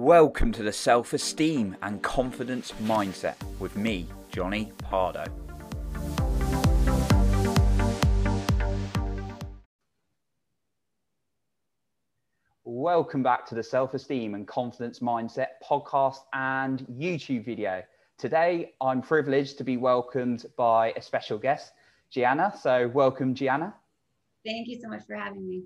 Welcome to the Self Esteem and Confidence Mindset with me, Jonny Pardoe. Welcome back to the Self Esteem and Confidence Mindset podcast and YouTube video. Today, I'm privileged to be welcomed by a special guest, Gianna. So, welcome, Gianna. Thank you so much for having me.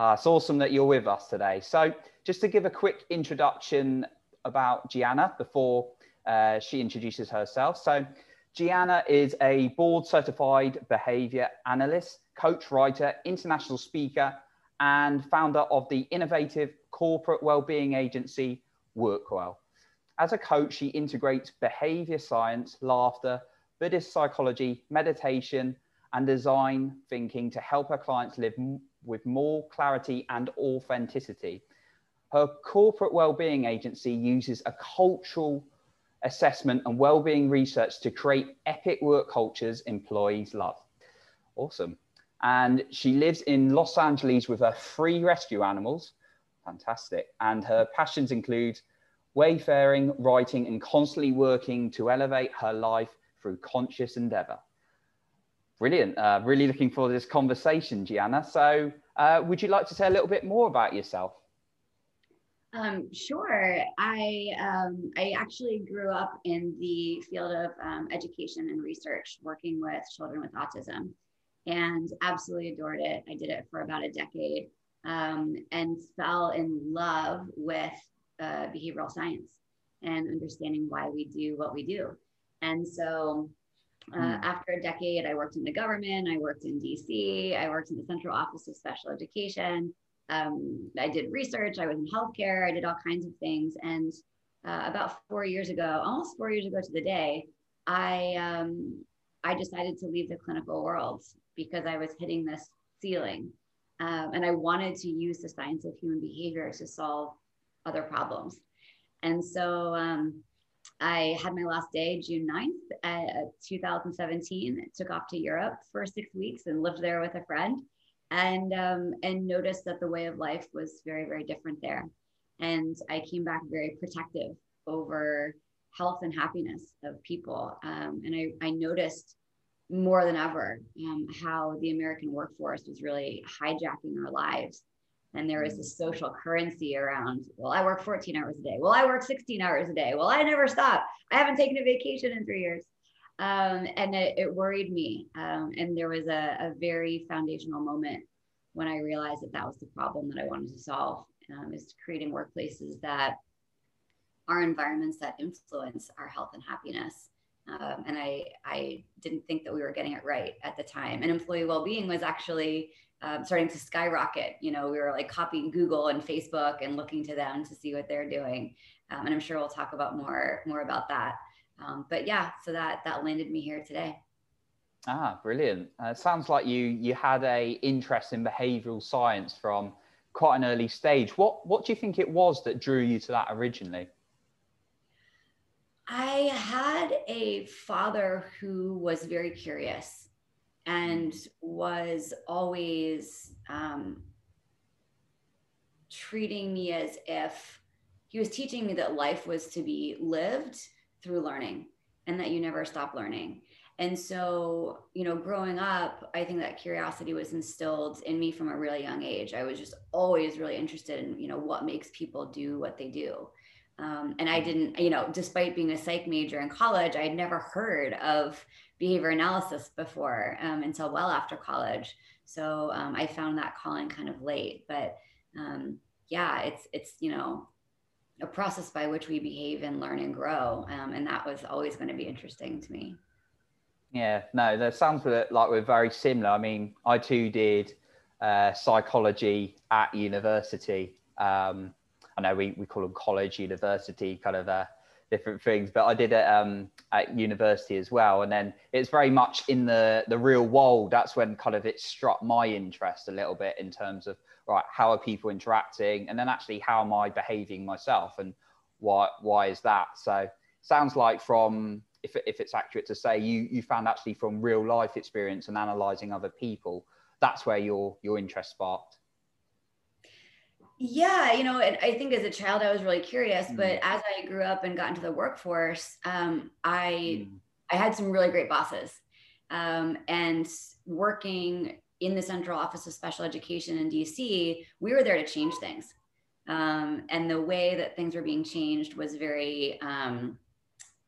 Uh, it's awesome that you're with us today. So, just to give a quick introduction about Gianna before uh, she introduces herself. So, Gianna is a board certified behavior analyst, coach, writer, international speaker, and founder of the innovative corporate well-being agency WorkWell. As a coach, she integrates behavior science, laughter, Buddhist psychology, meditation, and design thinking to help her clients live with more clarity and authenticity. Her corporate well-being agency uses a cultural assessment and well-being research to create epic work cultures employees love. Awesome. And she lives in Los Angeles with her three rescue animals. Fantastic. And her passions include wayfaring, writing, and constantly working to elevate her life through conscious endeavor. Brilliant. Uh, really looking forward to this conversation, Gianna. So, uh, would you like to say a little bit more about yourself? Um, sure. I um, I actually grew up in the field of um, education and research, working with children with autism, and absolutely adored it. I did it for about a decade, um, and fell in love with uh, behavioral science and understanding why we do what we do. And so uh, hmm. after a decade, I worked in the government, I worked in DC, I worked in the Central Office of Special Education. Um, I did research, I was in healthcare, I did all kinds of things. And uh, about four years ago, almost four years ago to the day, I, um, I decided to leave the clinical world because I was hitting this ceiling. Um, and I wanted to use the science of human behavior to solve other problems. And so um, I had my last day June 9th, uh, 2017. Took off to Europe for six weeks and lived there with a friend, and um, and noticed that the way of life was very very different there. And I came back very protective over health and happiness of people. Um, and I, I noticed more than ever um, how the American workforce was really hijacking our lives and there was a social currency around well i work 14 hours a day. Well i work 16 hours a day. Well i never stop. I haven't taken a vacation in three years. Um, and it, it, worried me. Um, and there was a, a, very foundational moment when i realized that that was the problem that i wanted to solve um, is creating workplaces that are environments that influence our health and happiness. Um, and I, I didn't think that we were getting it right at the time. And employee well-being was actually um, starting to skyrocket. You know, we were like copying Google and Facebook and looking to them to see what they're doing. Um, and I'm sure we'll talk about more more about that. Um, but yeah, so that that landed me here today. Ah, brilliant! Uh, sounds like you you had a interest in behavioural science from quite an early stage. What what do you think it was that drew you to that originally? I had a father who was very curious and was always um, treating me as if he was teaching me that life was to be lived through learning and that you never stop learning. And so, you know, growing up, I think that curiosity was instilled in me from a really young age. I was just always really interested in, you know, what makes people do what they do. Um, and I didn't, you know, despite being a psych major in college, I had never heard of behavior analysis before um, until well after college. So um, I found that calling kind of late, but um, yeah, it's it's you know a process by which we behave and learn and grow, um, and that was always going to be interesting to me. Yeah, no, that sounds like we're very similar. I mean, I too did uh, psychology at university. Um, I know we, we call them college, university, kind of uh, different things. But I did it um, at university as well, and then it's very much in the the real world. That's when kind of it struck my interest a little bit in terms of right, how are people interacting, and then actually how am I behaving myself, and why why is that? So sounds like from if, if it's accurate to say you you found actually from real life experience and analyzing other people that's where your your interest sparked Yeah, you know, and I think as a child I was really curious, mm. but as I grew up and got into the workforce, um, I mm. I had some really great bosses, um, and working in the central office of special education in DC, we were there to change things, um, and the way that things were being changed was very um,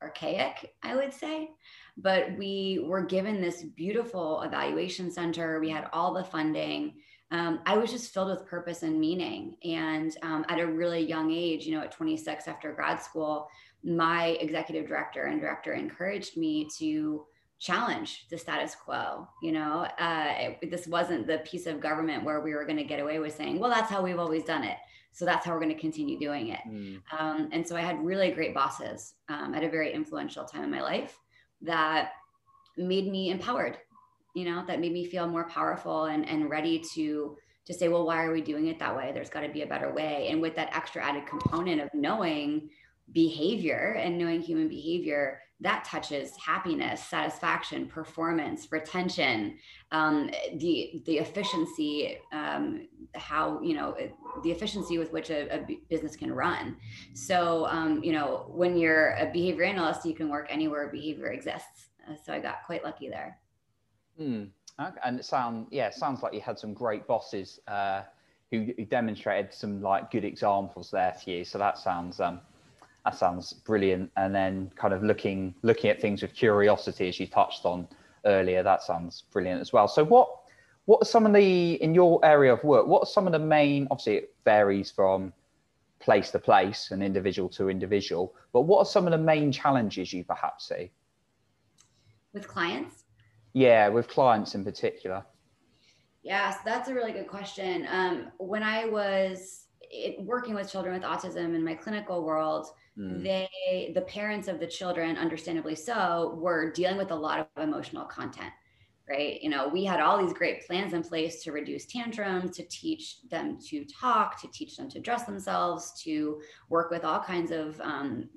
archaic, I would say. But we were given this beautiful evaluation center. We had all the funding um, I was just filled with purpose and meaning. And um, at a really young age, you know, at 26 after grad school, my executive director and director encouraged me to challenge the status quo. You know, uh, it, this wasn't the piece of government where we were going to get away with saying, well, that's how we've always done it. So that's how we're going to continue doing it. Mm. Um, and so I had really great bosses um, at a very influential time in my life that made me empowered you know that made me feel more powerful and and ready to to say well why are we doing it that way? There's got to be a better way. And with that extra added component of knowing behavior and knowing human behavior that touches happiness satisfaction performance retention um, the the efficiency um, how you know the efficiency with which a, a business can run. So um, you know when you're a behavior analyst you can work anywhere behavior exists. Uh, so i got quite lucky there Hmm. Okay. And it sound yeah, it sounds like you had some great bosses uh, who, who, demonstrated some like good examples there for you. So that sounds um, that sounds brilliant. And then kind of looking looking at things with curiosity, as you touched on earlier, that sounds brilliant as well. So what what are some of the in your area of work? What are some of the main? Obviously, it varies from place to place and individual to individual. But what are some of the main challenges you perhaps see with clients? Yeah, with clients in particular. Yes, that's a really good question. Um, when I was it, working with children with autism in my clinical world, mm. they, the parents of the children, understandably so, were dealing with a lot of emotional content. Right. You know, we had all these great plans in place to reduce tantrums, to teach them to talk, to teach them to dress themselves, to work with all kinds of um,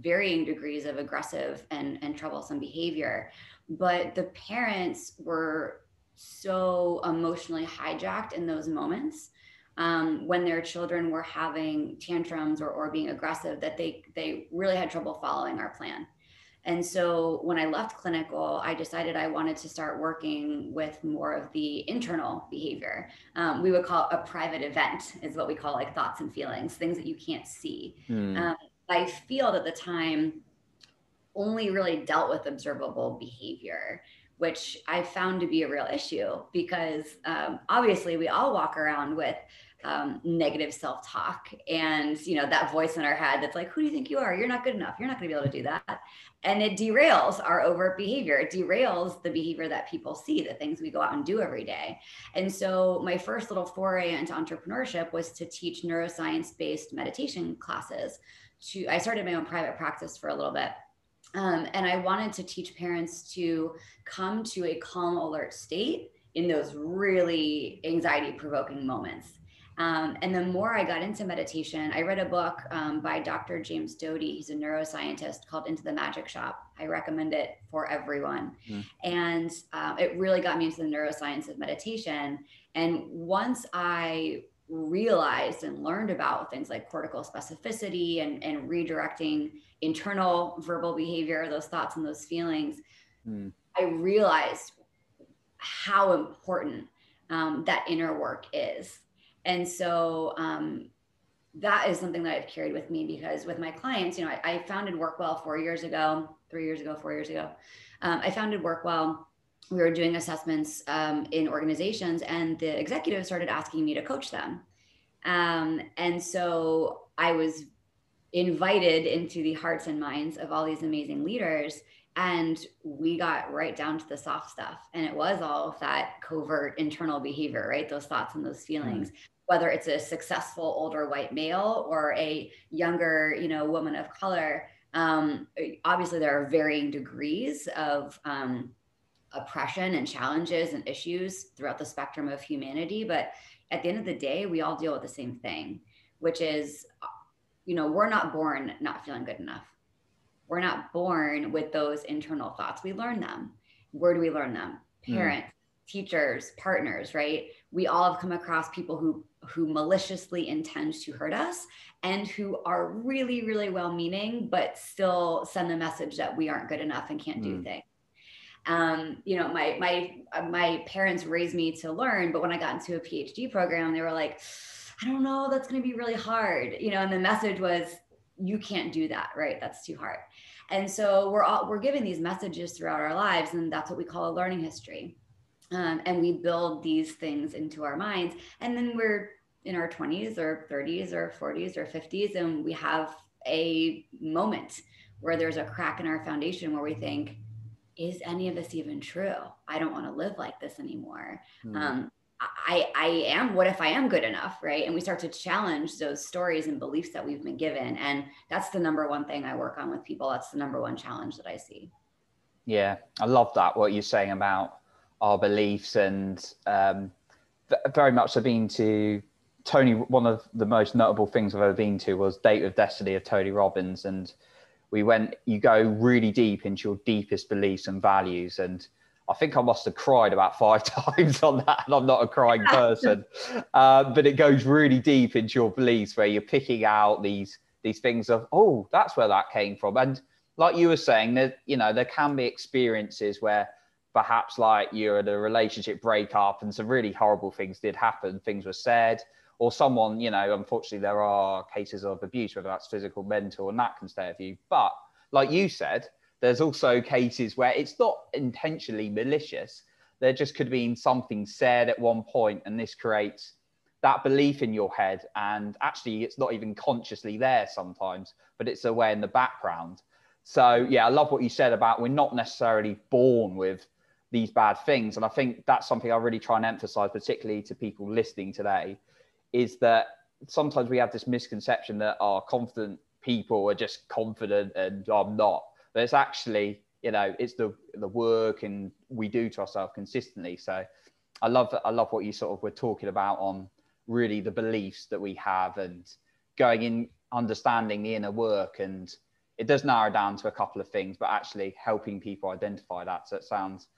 varying degrees of aggressive and, and troublesome behavior but the parents were so emotionally hijacked in those moments um, when their children were having tantrums or, or being aggressive that they they really had trouble following our plan. And so when i left clinical i decided i wanted to start working with more of the internal behavior. Um, we would call a private event is what we call like thoughts and feelings things that you can't see. Mm. um, i feel at the time only really dealt with observable behavior, which I found to be a real issue because um, obviously we all walk around with um, negative self-talk and you know that voice in our head that's like who do you think you are? You're not good enough. You're not going to be able to do that. And it derails our overt behavior. It derails the behavior that people see the things we go out and do every day. And so my first little foray into entrepreneurship was to teach neuroscience based meditation classes to i started my own private practice for a little bit um, and I wanted to teach parents to come to a calm, alert state in those really anxiety provoking moments. Um, and the more I got into meditation, I read a book um, by Dr. James Doty. He's a neuroscientist called Into the Magic Shop. I recommend it for everyone. Mm. And uh, it really got me into the neuroscience of meditation. And once I realized and learned about things like cortical specificity and, and redirecting internal verbal behavior, those thoughts and those feelings, mm. I realized how important um, that inner work is. And so um, that is something that I've carried with me because with my clients, you know, I, I founded Workwell four years ago, three years ago, four years ago. Um, I founded Workwell. We were doing assessments um, in organizations, and the executives started asking me to coach them. Um, and so I was invited into the hearts and minds of all these amazing leaders and we got right down to the soft stuff and it was all of that covert internal behavior right those thoughts and those feelings mm. whether it's a successful older white male or a younger you know woman of color um, obviously there are varying degrees of um, oppression and challenges and issues throughout the spectrum of humanity but at the end of the day we all deal with the same thing which is you know, we're not born not feeling good enough. We're not born with those internal thoughts. We learn them. Where do we learn them? Hmm. Parents, mm. teachers, partners, right? we all have come across people who who maliciously intend to hurt us and who are really really well meaning but still send the message that we aren't good enough and can't mm. do things um, you know my my my parents raised me to learn but when i got into a phd program they were like i don't know that's going to be really hard you know and the message was you can't do that right? That's too hard. And so we're all we're giving these messages throughout our lives and that's what we call a learning history. Um, and we build these things into our minds and then we're in our 20s or 30s or 40s or 50s and we have a moment where there's a crack in our foundation where we think is any of this even true i don't want to live like this anymore mm. um, I, I am what if i am good enough right and we start to challenge those stories and beliefs that we've been given and that's the number one thing i work on with people that's the number one challenge that i see yeah i love that what you're saying about our beliefs and um, very much I've been to Tony. One of the most notable things I've ever been to was Date with Destiny of Tony Robbins, and we went. You go really deep into your deepest beliefs and values, and I think I must have cried about five times on that, and I'm not a crying person. uh, but it goes really deep into your beliefs, where you're picking out these these things of, oh, that's where that came from, and like you were saying, that you know there can be experiences where perhaps like you're at a relationship breakup and some really horrible things did happen, things were said, or someone, you know, unfortunately there are cases of abuse, whether that's physical, mental, and that can stay with you. But like you said, there's also cases where it's not intentionally malicious. There just could have been something said at one point, and this creates that belief in your head. And actually, it's not even consciously there sometimes, but it's away in the background. So, yeah, I love what you said about we're not necessarily born with these bad things. And I think that's something I really try and emphasize, particularly to people listening today, is that sometimes we have this misconception that our confident people are just confident and I'm not. But it's actually, you know, it's the the work and we do to ourselves consistently. So I love I love what you sort of were talking about on really the beliefs that we have and going in understanding the inner work and it does narrow down to a couple of things, but actually helping people identify that. So it sounds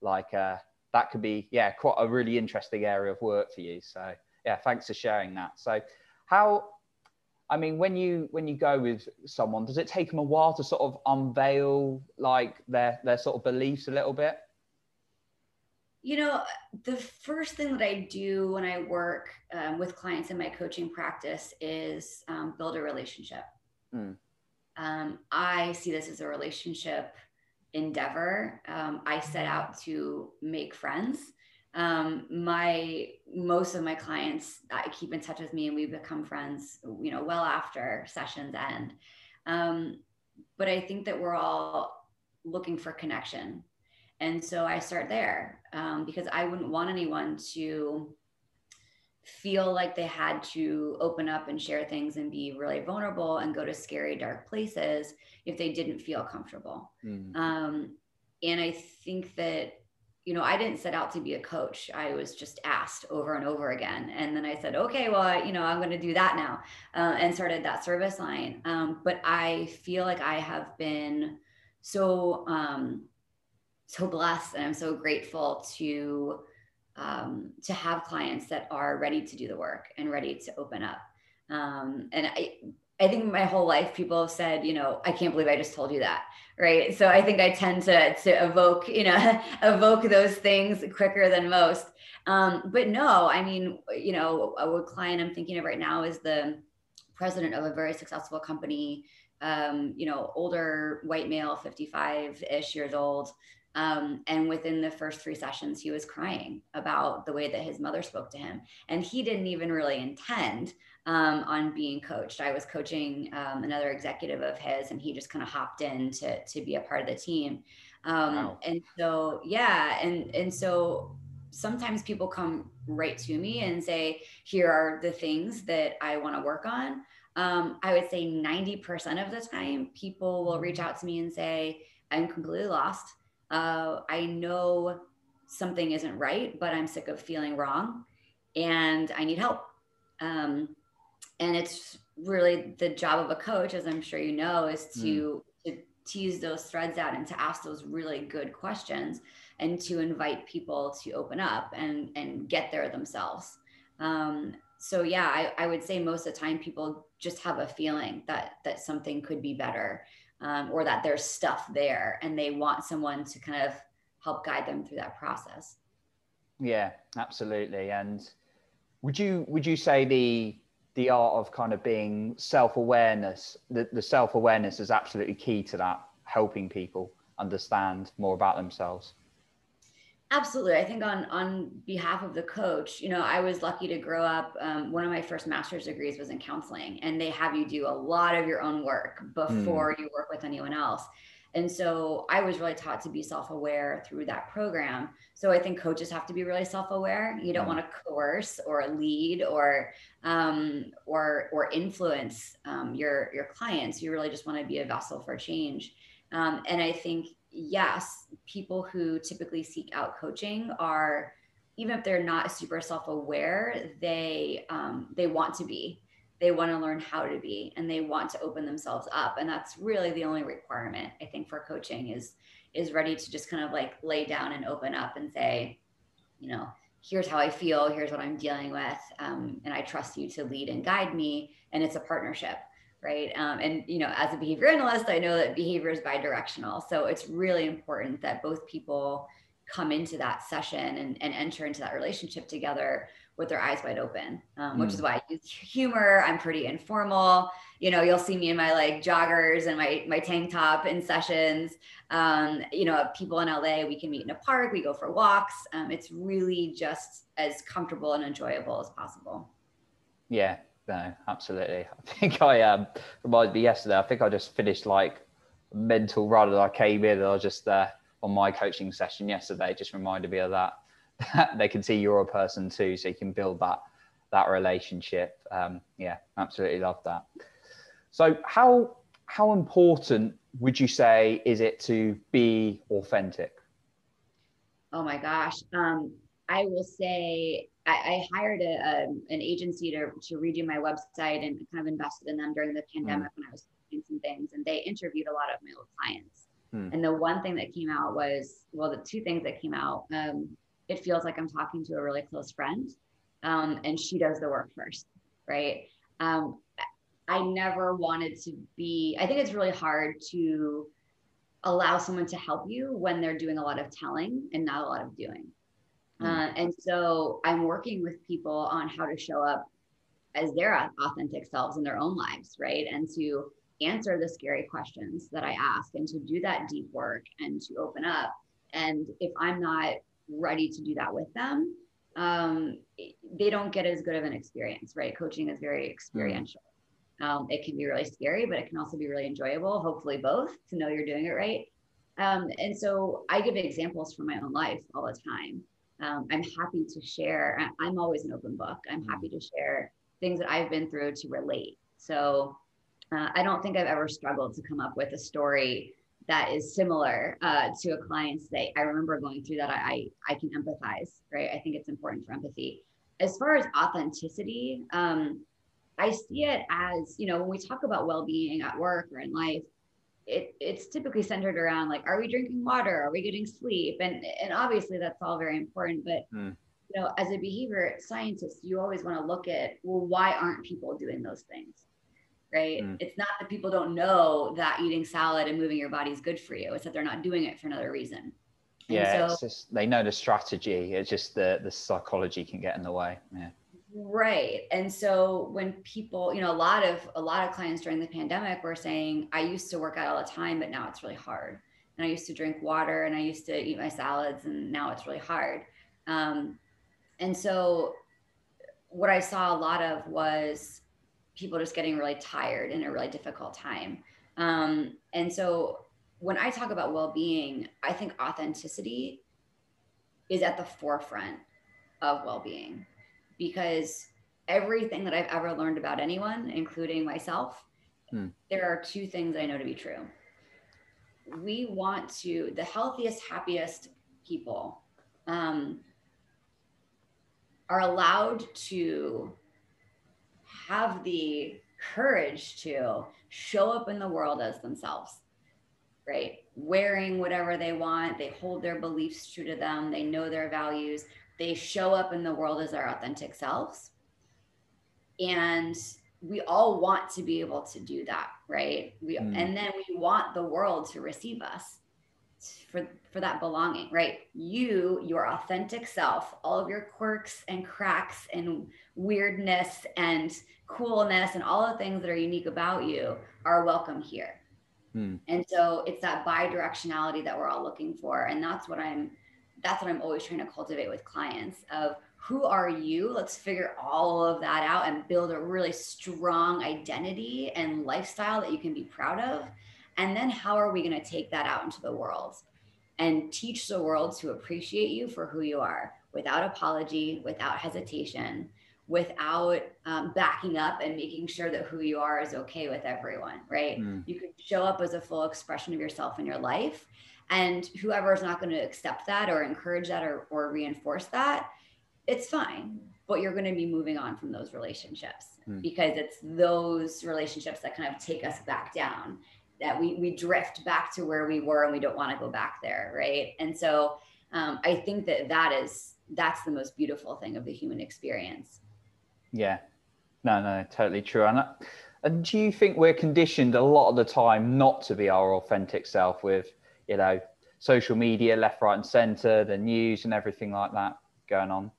like uh, that could be yeah quite a really interesting area of work for you so yeah thanks for sharing that so how i mean when you when you go with someone does it take them a while to sort of unveil like their their sort of beliefs a little bit you know the first thing that i do when i work um, with clients in my coaching practice is um, build a relationship mm. um, i see this as a relationship endeavor. Um, I set out to make friends. Um, my most of my clients I keep in touch with me, and we become friends. You know, well after sessions end. Um, but I think that we're all looking for connection, and so I start there um, because I wouldn't want anyone to feel like they had to open up and share things and be really vulnerable and go to scary dark places if they didn't feel comfortable mm. um, and i think that you know i didn't set out to be a coach. I was just asked over and over again. And then i said okay well I, you know i'm going to do that now uh, and started that service line. Um, but i feel like i have been so um, so blessed and i'm so grateful to um, to have clients that are ready to do the work and ready to open up. Um, and I, I think my whole life people have said, you know, I can't believe I just told you that, right? So I think I tend to to evoke, you know, evoke those things quicker than most. Um, but no, I mean, you know, a, a client I'm thinking of right now is the president of a very successful company. Um, you know, older white male, 55 ish years old, um, and within the first three sessions, he was crying about the way that his mother spoke to him. And he didn't even really intend um, on being coached. I was coaching um, another executive of his, and he just kind of hopped in to, to be a part of the team. Um, wow. And so, yeah. And, and so sometimes people come right to me and say, here are the things that I want to work on. Um, I would say 90% of the time, people will reach out to me and say, I'm completely lost uh, I know something isn't right, but I'm sick of feeling wrong and I need help. Um, and it's really the job of a coach, as I'm sure you know, is to, mm. to, tease those threads out and to ask those really good questions and to invite people to open up and and get there themselves. Um, so yeah I, I would say most of the time people just have a feeling that that something could be better um, or that there's stuff there and they want someone to kind of help guide them through that process. Yeah absolutely. And would you would you say the the art of kind of being self-awareness the, the self-awareness is absolutely key to that helping people understand more about themselves Absolutely. I think on on behalf of the coach, you know, I was lucky to grow up. Um, one of my first master's degrees was in counseling, and they have you do a lot of your own work before mm. you work with anyone else. And so I was really taught to be self aware through that program. So I think coaches have to be really self aware. You don't mm. want to coerce or lead or um, or or influence um, your your clients. You really just want to be a vessel for change. Um, and I think yes, people who typically seek out coaching are, even if they're not super self-aware, they um, they want to be. They want to learn how to be, and they want to open themselves up. And that's really the only requirement I think for coaching is is ready to just kind of like lay down and open up and say, you know, here's how I feel, here's what I'm dealing with, um, and I trust you to lead and guide me. And it's a partnership right? Um, and you know, as a behavior analyst, I know that behavior is bidirectional. So it's really important that both people come into that session and, and enter into that relationship together with their eyes wide open, um, mm. which is hmm. why I use humor. I'm pretty informal. You know, you'll see me in my like joggers and my my tank top in sessions. Um, you know, people in LA, we can meet in a park, we go for walks. Um, it's really just as comfortable and enjoyable as possible. Yeah, no, absolutely. I think I um reminded me yesterday. I think I just finished like mental run and I came in and I was just uh, on my coaching session yesterday. Just reminded me of that. they can see you're a person too, so you can build that that relationship. Um, yeah, absolutely love that. So how how important would you say is it to be authentic? Oh my gosh. Um, I will say I, I hired a, a, an agency to, to redo my website and kind of invested in them during the pandemic mm. when I was doing some things. And they interviewed a lot of my old clients. Mm. And the one thing that came out was well, the two things that came out um, it feels like I'm talking to a really close friend. Um, and she does the work first, right? Um, I never wanted to be, I think it's really hard to allow someone to help you when they're doing a lot of telling and not a lot of doing. Mm. Uh, and so I'm working with people on how to show up as their authentic selves in their own lives, right? And to answer the scary questions that I ask and to do that deep work and to open up. And if I'm not ready to do that with them, um, they don't get as good of an experience, right? Coaching is very experiential. Um, it can be really scary, but it can also be really enjoyable, hopefully both, to know you're doing it right. Um, and so I give examples from my own life all the time um, I'm happy to share. I'm always an open book. I'm happy to share things that I've been through to relate. So uh, I don't think I've ever struggled to come up with a story that is similar uh, to a client's say, I remember going through that. I, I, I can empathize, right? I think it's important for empathy. As far as authenticity, um, I see it as, you know, when we talk about well being at work or in life, it, it's typically centered around like are we drinking water are we getting sleep and and obviously that's all very important but mm. you know as a behavior scientist you always want to look at well why aren't people doing those things right mm. it's not that people don't know that eating salad and moving your body is good for you it's that they're not doing it for another reason and yeah so, just they know the strategy it's just the the psychology can get in the way yeah Right. And so when people, you know, a lot of a lot of clients during the pandemic were saying, I used to work out all the time, but now it's really hard. And I used to drink water and I used to eat my salads and now it's really hard. Um, and so what I saw a lot of was people just getting really tired in a really difficult time. Um, and so when I talk about well-being, I think authenticity is at the forefront of well-being because everything that I've ever learned about anyone, including myself, hmm. there are two things I know to be true. We want to, the healthiest, happiest people um, are allowed to have the courage to show up in the world as themselves right? Wearing whatever they want, they hold their beliefs true to them, they know their values, they show up in the world as their authentic selves. And we all want to be able to do that, right? We mm. and then we want the world to receive us for for that belonging, right? You, your authentic self, all of your quirks and cracks and weirdness and coolness and all the things that are unique about you are welcome here. Mm. And so it's that bi-directionality that we're all looking for. And that's what I'm that's what I'm always trying to cultivate with clients of who are you? Let's figure all of that out and build a really strong identity and lifestyle that you can be proud of. And then how are we going to take that out into the world and teach the world to appreciate you for who you are without apology, without hesitation, without um, backing up and making sure that who you are is okay with everyone, right? Mm. You can show up as a full expression of yourself in your life. And whoever is not going to accept that or encourage that or, or reinforce that, it's fine. But you're going to be moving on from those relationships mm. because it's those relationships that kind of take us back down, that we, we drift back to where we were and we don't want to go back there, right? And so um, I think that that is that's the most beautiful thing of the human experience yeah, no, no, totally true. And, and do you think we're conditioned a lot of the time not to be our authentic self with, you know, social media, left, right, and center, the news, and everything like that going on?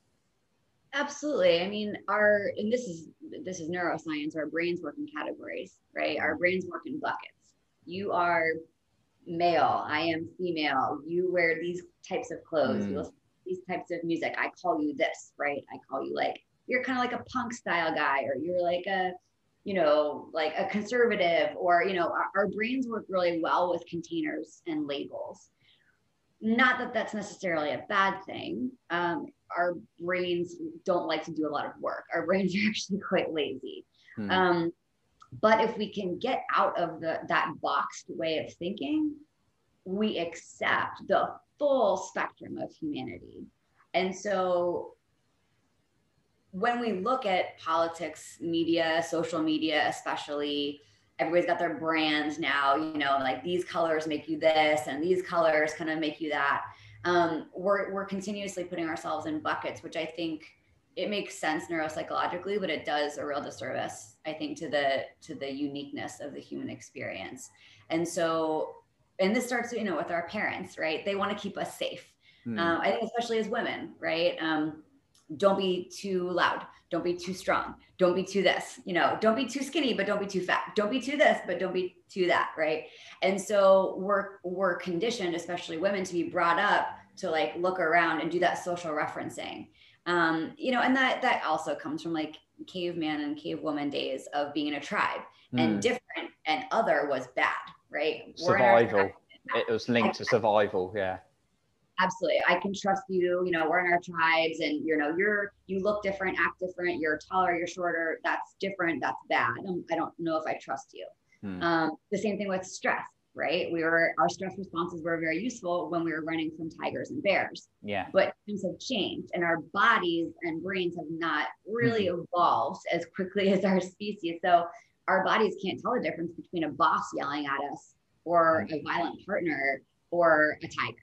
Absolutely. I mean, our and this is this is neuroscience. Our brains work in categories, right? Our brains work in buckets. You are male. I am female. You wear these types of clothes. Mm. You these types of music. I call you this, right? I call you like you're kind of like a punk style guy or you're like a you know like a conservative or you know our, our brains work really well with containers and labels not that that's necessarily a bad thing um, our brains don't like to do a lot of work our brains are actually quite lazy hmm. um, but if we can get out of the that boxed way of thinking we accept the full spectrum of humanity and so when we look at politics, media, social media, especially, everybody's got their brands now, you know, like these colors make you this and these colors kind of make you that. Um, we're, we're continuously putting ourselves in buckets, which I think it makes sense neuropsychologically, but it does a real disservice, I think, to the to the uniqueness of the human experience. And so, and this starts, you know, with our parents, right? They want to keep us safe. Mm. I think, especially as women, right? Um, don't be too loud don't be too strong don't be too this you know don't be too skinny but don't be too fat don't be too this but don't be too that right and so we're we're conditioned especially women to be brought up to like look around and do that social referencing um you know and that that also comes from like caveman and cavewoman days of being in a tribe mm. and different and other was bad right? Survival. it was linked to survival yeah. Absolutely. I can trust you you know we're in our tribes and you know you're you look different act different you're taller you're shorter that's different that's bad. Um, i don't know if i trust you. Hmm. um, the same thing with stress right? We were our stress responses were very useful when we were running from tigers and bears. Yeah. But things have changed and our bodies and brains have not really mm-hmm. evolved as quickly as our species. So our bodies can't tell the difference between a boss yelling at us or a violent partner or a tiger.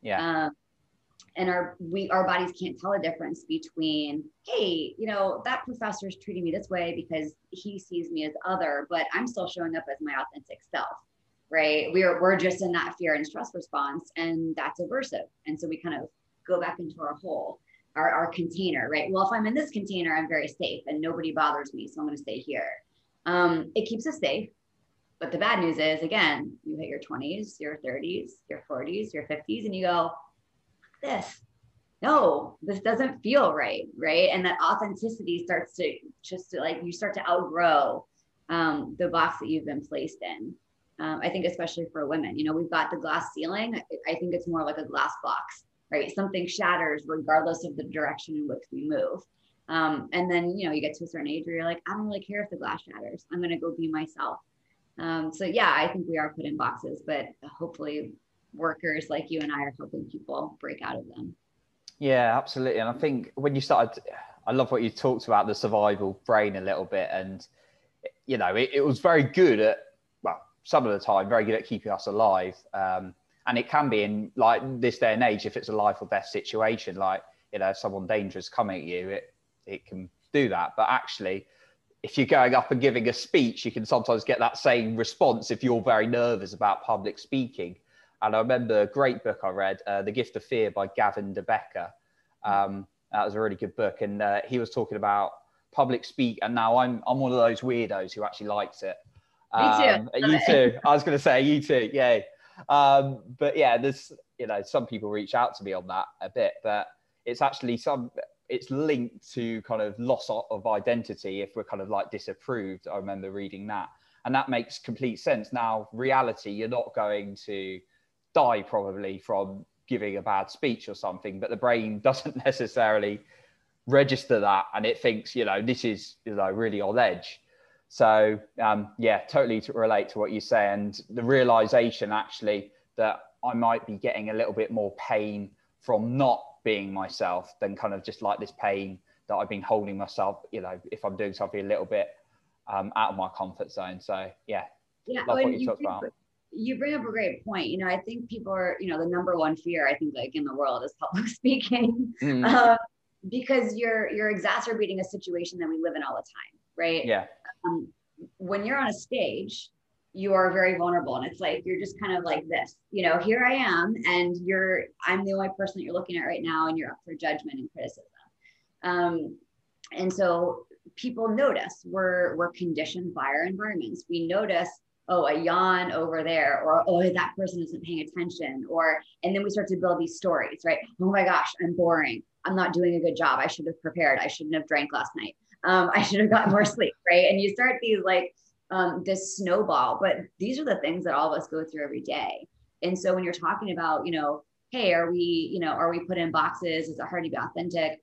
Yeah. Um, and our we our bodies can't tell a difference between hey you know that professor is treating me this way because he sees me as other but i'm still showing up as my authentic self right we're we're just in that fear and stress response and that's aversive and so we kind of go back into our hole our, our container right well if i'm in this container i'm very safe and nobody bothers me so i'm going to stay here um, it keeps us safe but the bad news is, again, you hit your 20s, your 30s, your 40s, your 50s, and you go, this, no, this doesn't feel right. Right. And that authenticity starts to just to like, you start to outgrow um, the box that you've been placed in. Um, I think, especially for women, you know, we've got the glass ceiling. I think it's more like a glass box, right? Something shatters regardless of the direction in which we move. Um, and then, you know, you get to a certain age where you're like, I don't really care if the glass shatters. I'm going to go be myself. Um, so yeah, I think we are put in boxes, but hopefully workers like you and I are helping people break out of them. Yeah, absolutely. And I think when you started, I love what you talked about the survival brain a little bit. And, you know, it, it was very good at, some of the time very good at keeping us alive. Um, and it can be in like this day and age if it's a life or death situation, like you know someone dangerous coming at you, it it can do that. But actually, if you're going up and giving a speech, you can sometimes get that same response if you're very nervous about public speaking. And I remember a great book I read, uh, The Gift of Fear by Gavin de Becker. Um, that was a really good book, and uh, he was talking about public speak. And now I'm I'm one of those weirdos who actually likes it. Um, Me too. you too. I was going to say you too. Yay. Um, but yeah, there's you know some people reach out to me on that a bit, but it's actually some it's linked to kind of loss of identity if we're kind of like disapproved. I remember reading that, and that makes complete sense. Now, reality, you're not going to die probably from giving a bad speech or something, but the brain doesn't necessarily register that, and it thinks you know this is you know really on edge. So um, yeah, totally to relate to what you say, and the realization actually that I might be getting a little bit more pain from not being myself than kind of just like this pain that I've been holding myself. You know, if I'm doing something a little bit um, out of my comfort zone. So yeah, yeah. Love what you, you talked about. You bring up a great point. You know, I think people are, you know, the number one fear I think like in the world is public speaking. Mm. Um, because you're you're exacerbating a situation that we live in all the time, right? Yeah um, when you're on a stage, you are very vulnerable. And it's like you're just kind of like this you know here i am and you're i'm the only person that you're looking at right now and you're up for judgment and criticism. Um, and so people notice we're we're conditioned by our environments. We notice oh a yawn over there or oh that person isn't paying attention or and then we start to build these stories right? Oh my gosh i'm boring. I'm not doing a good job. I should have prepared. I shouldn't have drank last night um, I should have gotten more sleep, right? And you start these like um, this snowball, but these are the things that all of us go through every day. And so when you're talking about, you know, hey, are we, you know, are we put in boxes? Is it hard to be authentic?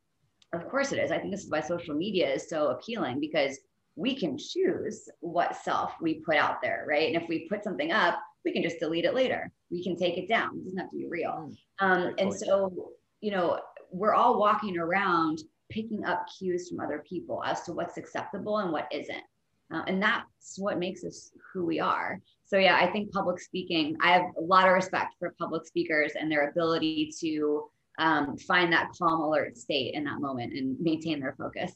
Of course it is. I think this is why social media is so appealing because we can choose what self we put out there, right? And if we put something up, we can just delete it later. We can take it down. It doesn't have to be real. Mm, um, and so, you know, we're all walking around picking up cues from other people as to what's acceptable and what isn't. Uh, and that's what makes us who we are. So, yeah, I think public speaking, I have a lot of respect for public speakers and their ability to um, find that calm, alert state in that moment and maintain their focus.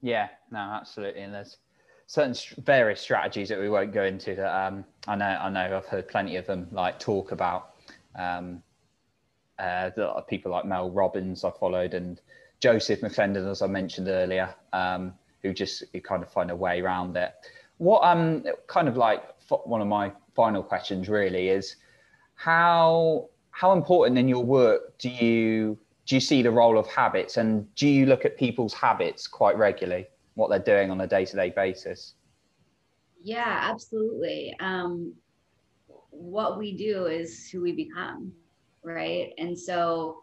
Yeah, no, absolutely. And there's certain various strategies that we won't go into that um, I know I know I've heard plenty of them like talk about um, uh, people like Mel Robbins I followed and Joseph McClendon, as I mentioned earlier, um, who just you kind of find a way around it. What um kind of like one of my final questions really is how how important in your work do you do you see the role of habits and do you look at people's habits quite regularly what they're doing on a day-to-day basis? Yeah absolutely. Um, what we do is who we become right? And so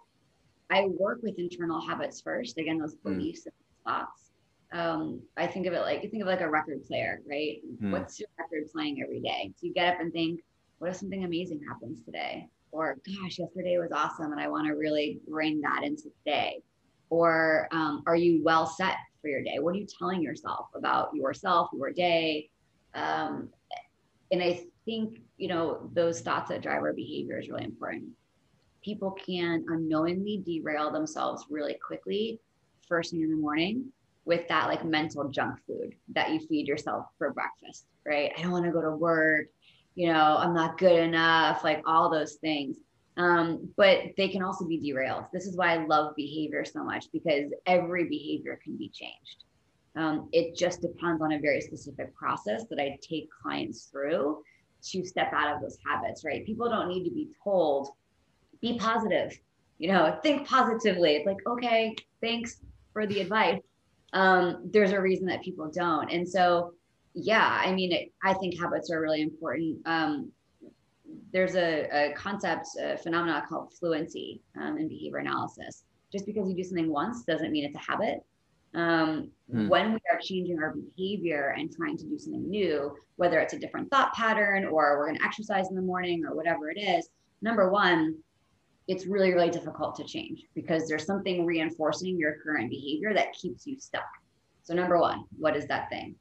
I work with internal habits first. Again, those hmm. beliefs mm. and thoughts. Um, I think of it like you think of like a record player, right? Mm. What's your record playing every day? So you get up and think, what if something amazing happens today? Or gosh, yesterday was awesome, and I want to really bring that into today. Or um, are you well set for your day? What are you telling yourself about yourself, your day? Um, and I think you know those thoughts that drive our behavior is really important people can unknowingly derail themselves really quickly first thing in the morning with that like mental junk food that you feed yourself for breakfast, right? I don't want to go to work, you know, I'm not good enough, like all those things. Um, but they can also be derailed. This is why I love behavior so much because every behavior can be changed. Um, it just depends on a very specific process that I take clients through to step out of those habits, right? People don't need to be told be positive, you know, think positively. It's like, okay, thanks for the advice. Um, there's a reason that people don't. And so, yeah, I mean, it, I think habits are really important. Um, there's a, a, concept, a phenomena called fluency um, in behavior analysis. Just because you do something once doesn't mean it's a habit. Um, mm. When we are changing our behavior and trying to do something new, whether it's a different thought pattern or we're going to exercise in the morning or whatever it is, number one, it's really, really difficult to change because there's something reinforcing your current behavior that keeps you stuck. So, number one, what is that thing?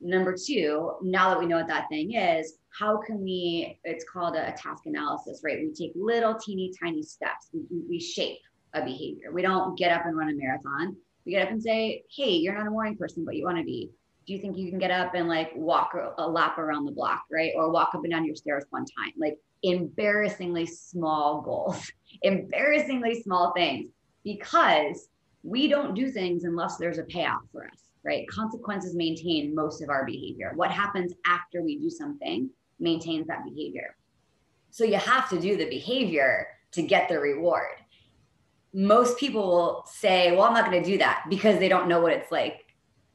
number two, now that we know what that thing is, how can we, it's called a, a task analysis, right? We take little teeny tiny steps. We, we shape a behavior. We don't get up and run a marathon. We get up and say, hey, you're not a morning person, but you want to be. Do you think you can get up and like walk a lap around the block, right? Or walk up and down your stairs one time? Like embarrassingly small goals, embarrassingly small things, because we don't do things unless there's a payoff for us right? Consequences maintain most of our behavior. What happens after we do something maintains that behavior. So you have to do the behavior to get the reward. Most people will say, Well, I'm not going to do that because they don't know what it's like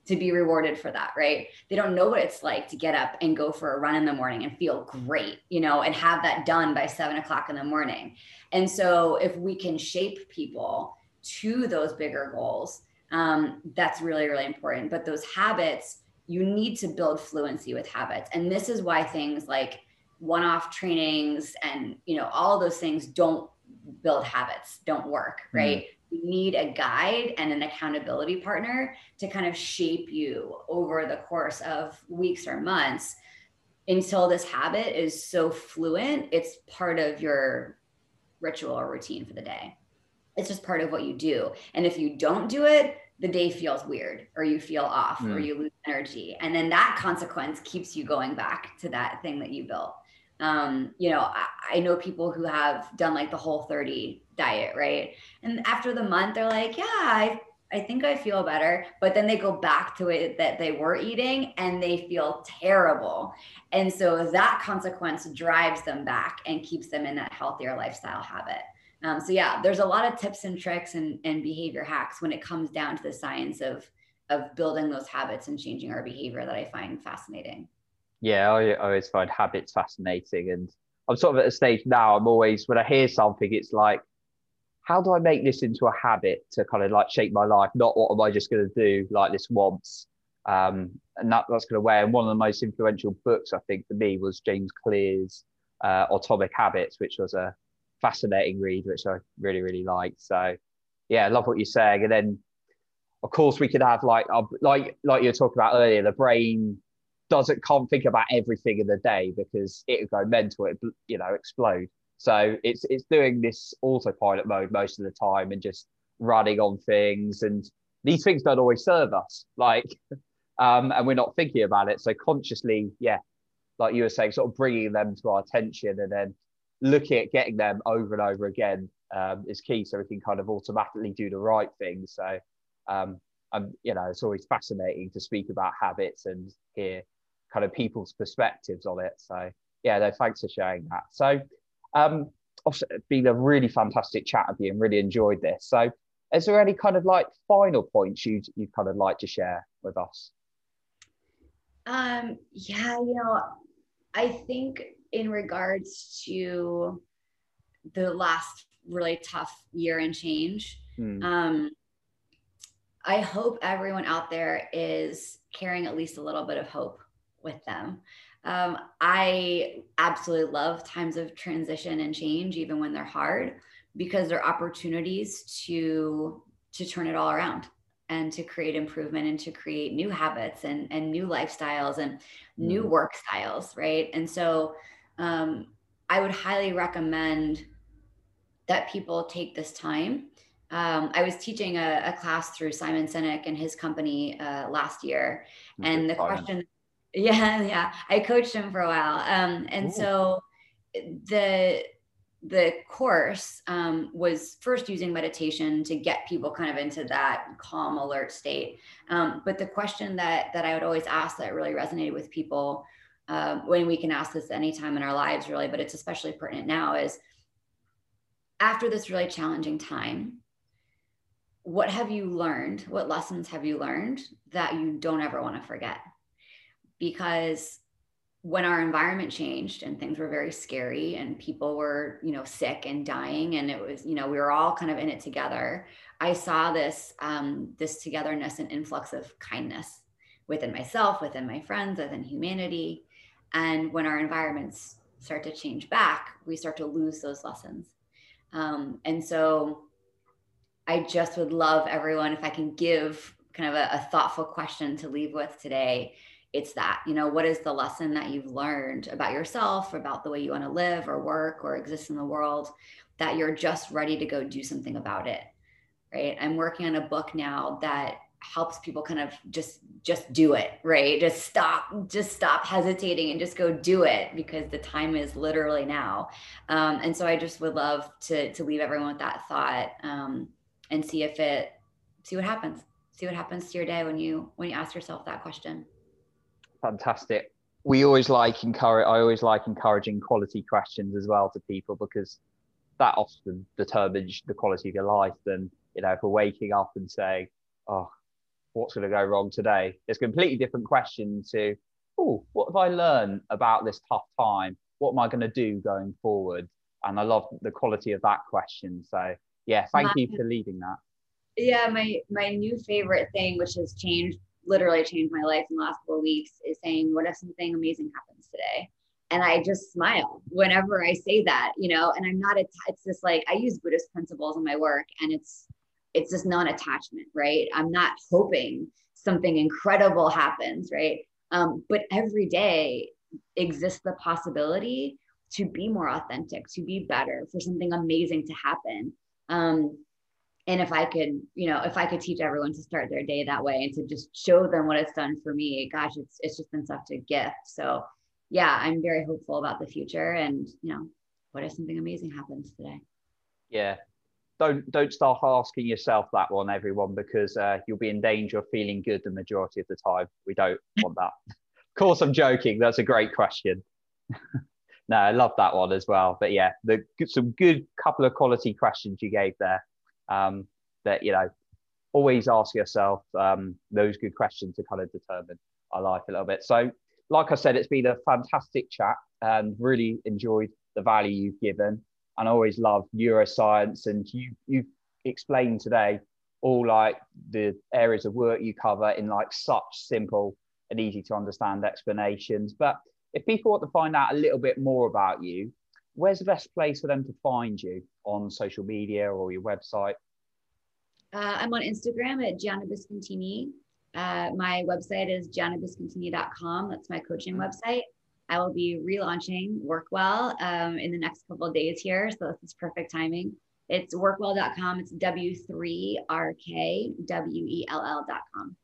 to be rewarded for that, right? They don't know what it's like to get up and go for a run in the morning and feel great, you know, and have that done by seven o'clock in the morning. And so if we can shape people to those bigger goals, um, that's really really important but those habits you need to build fluency with habits and this is why things like one-off trainings and you know all those things don't build habits don't work hmm. right mm. you need a guide and an accountability partner to kind of shape you over the course of weeks or months until this habit is so fluent it's part of your ritual or routine for the day it's just part of what you do and if you don't do it the day feels weird or you feel off mm. or you lose energy and then that consequence keeps you going back to that thing that you built um, you know I, I, know people who have done like the whole 30 diet right and after the month they're like yeah i I think I feel better, but then they go back to it that they were eating and they feel terrible. And so that consequence drives them back and keeps them in that healthier lifestyle habit. Um, so yeah, there's a lot of tips and tricks and, and behavior hacks when it comes down to the science of of building those habits and changing our behavior that I find fascinating. Yeah, I always find habits fascinating, and I'm sort of at a stage now. I'm always when I hear something, it's like, how do I make this into a habit to kind of like shape my life? Not what am I just going to do like this once. Um, and that, that's going to wear. And one of the most influential books I think for me was James Clear's uh, Atomic Habits, which was a fascinating read, which I really, really liked. So yeah, I love what you're saying. And then of course we could have like like like you were talking about earlier, the brain doesn't can't think about everything in the day because it would go mental, it you know, explode. So it's it's doing this autopilot mode most of the time and just running on things. And these things don't always serve us like um and we're not thinking about it. So consciously yeah like you were saying sort of bringing them to our attention and then looking at getting them over and over again um, is key so we can kind of automatically do the right thing. So um, I'm, you know it's always fascinating to speak about habits and hear kind of people's perspectives on it so yeah no thanks for sharing that so um also, it's been a really fantastic chat with you and really enjoyed this so is there any kind of like final points you'd, you'd kind of like to share with us um yeah you know i think in regards to the last really tough year and change. Mm. Um, I hope everyone out there is carrying at least a little bit of hope with them. Um, I absolutely love times of transition and change, even when they're hard, because they're opportunities to to turn it all around and to create improvement and to create new habits and, and new lifestyles and new hmm. work styles, right? And so um, I would highly recommend that people take this time. Um, I was teaching a, a, class through Simon Sinek and his company uh, last year, and the question, yeah, yeah, I coached him for a while, um, and Ooh. so the the course um, was first using meditation to get people kind of into that calm alert state um, but the question that that i would always ask that really resonated with people uh, when we can ask this anytime in our lives, really, but it's especially pertinent now, is after this really challenging time, what have you learned? What lessons have you learned that you don't ever want to forget? Because when our environment changed and things were very scary and people were, you know, sick and dying, and it was, you know, we were all kind of in it together. I saw this, um, this togetherness and influx of kindness within myself, within my friends, within humanity. And when our environments start to change back, we start to lose those lessons. Um, and so I just would love everyone, if I can give kind of a, a thoughtful question to leave with today, it's that, you know, what is the lesson that you've learned about yourself, about the way you want to live or work or exist in the world that you're just ready to go do something about it. Right. I'm working on a book now that helps people kind of just just do it right just stop just stop hesitating and just go do it because the time is literally now um, and so i just would love to to leave everyone with that thought um, and see if it see what happens see what happens to your day when you when you ask yourself that question fantastic we always like encourage i always like encouraging quality questions as well to people because that often determines the quality of your life and you know if we're waking up and saying oh what's going to go wrong today? It's a completely different question to, oh, what have I learned about this tough time? What am I going to do going forward? And I love the quality of that question. So yeah, thank my, you for leading that. Yeah, my my new favorite thing, which has changed, literally changed my life in the last four weeks, is saying, "What if something amazing happens today?" And I just smile whenever I say that, you know. And I'm not. A, it's just like I use Buddhist principles in my work, and it's it's this non-attachment right i'm not hoping something incredible happens right um, but every day exists the possibility to be more authentic to be better for something amazing to happen um, and if i could you know if i could teach everyone to start their day that way and to just show them what it's done for me gosh it's it's just been such a gift so yeah i'm very hopeful about the future and you know what if something amazing happens today yeah don't don't start asking yourself that one, everyone, because uh, you'll be in danger of feeling good the majority of the time. We don't want that. of course, I'm joking. That's a great question. no, I love that one as well. But yeah, the some good couple of quality questions you gave there. Um, that you know, always ask yourself um, those good questions to kind of determine our life a little bit. So, like I said, it's been a fantastic chat and really enjoyed the value you've given and I always love neuroscience. And you you explained today all like the areas of work you cover in like such simple and easy to understand explanations. But if people want to find out a little bit more about you, where's the best place for them to find you on social media or your website? Uh, I'm on Instagram at Gianna Biscontini. Uh, my website is giannabiscontini.com. That's my coaching website. I will be relaunching Workwell um, in the next couple of days here. So this is perfect timing. It's workwell.com. It's W3RKWELL.com.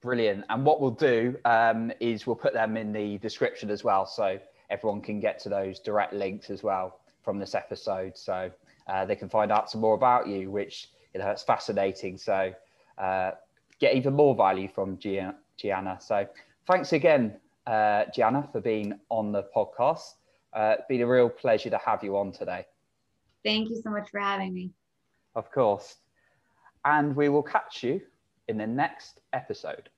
Brilliant. And what we'll do um, is we'll put them in the description as well. So everyone can get to those direct links as well from this episode. So uh, they can find out some more about you, which, you know, it's fascinating. So uh, get even more value from Gianna. So thanks again uh, Gianna, for being on the podcast. Uh, it's been a real pleasure to have you on today. Thank you so much for having me. Of course. And we will catch you in the next episode.